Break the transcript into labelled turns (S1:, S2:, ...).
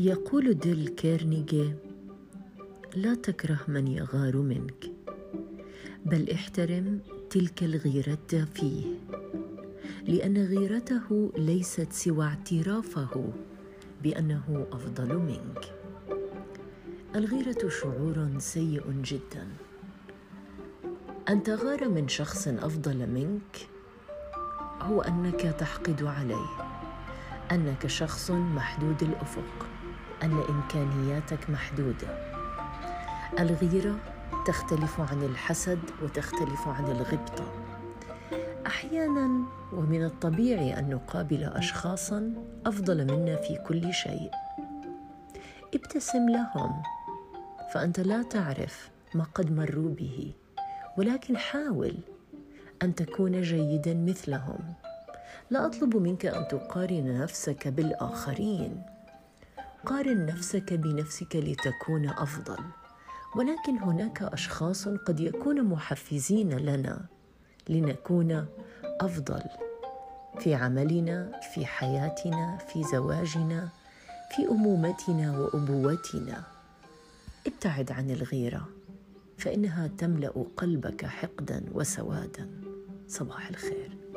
S1: يقول ديل كيرنيجي لا تكره من يغار منك بل احترم تلك الغيرة فيه لأن غيرته ليست سوى اعترافه بأنه أفضل منك. الغيرة شعور سيء جدا. أن تغار من شخص أفضل منك هو أنك تحقد عليه. أنك شخص محدود الأفق أن إمكانياتك محدودة. الغيرة تختلف عن الحسد وتختلف عن الغبطة. أحيانا ومن الطبيعي أن نقابل اشخاصا أفضل منا في كل شيء. ابتسم لهم فأنت لا تعرف ما قد مروا به ولكن حاول أن تكون جيدا مثلهم. لا أطلب منك أن تقارن نفسك بالآخرين. قارن نفسك بنفسك لتكون أفضل. ولكن هناك أشخاص قد يكونوا محفزين لنا لنكون أفضل في عملنا في حياتنا في زواجنا في أمومتنا وأبوتنا. ابتعد عن الغيرة فإنها تملأ قلبك حقدا وسوادا. صباح الخير.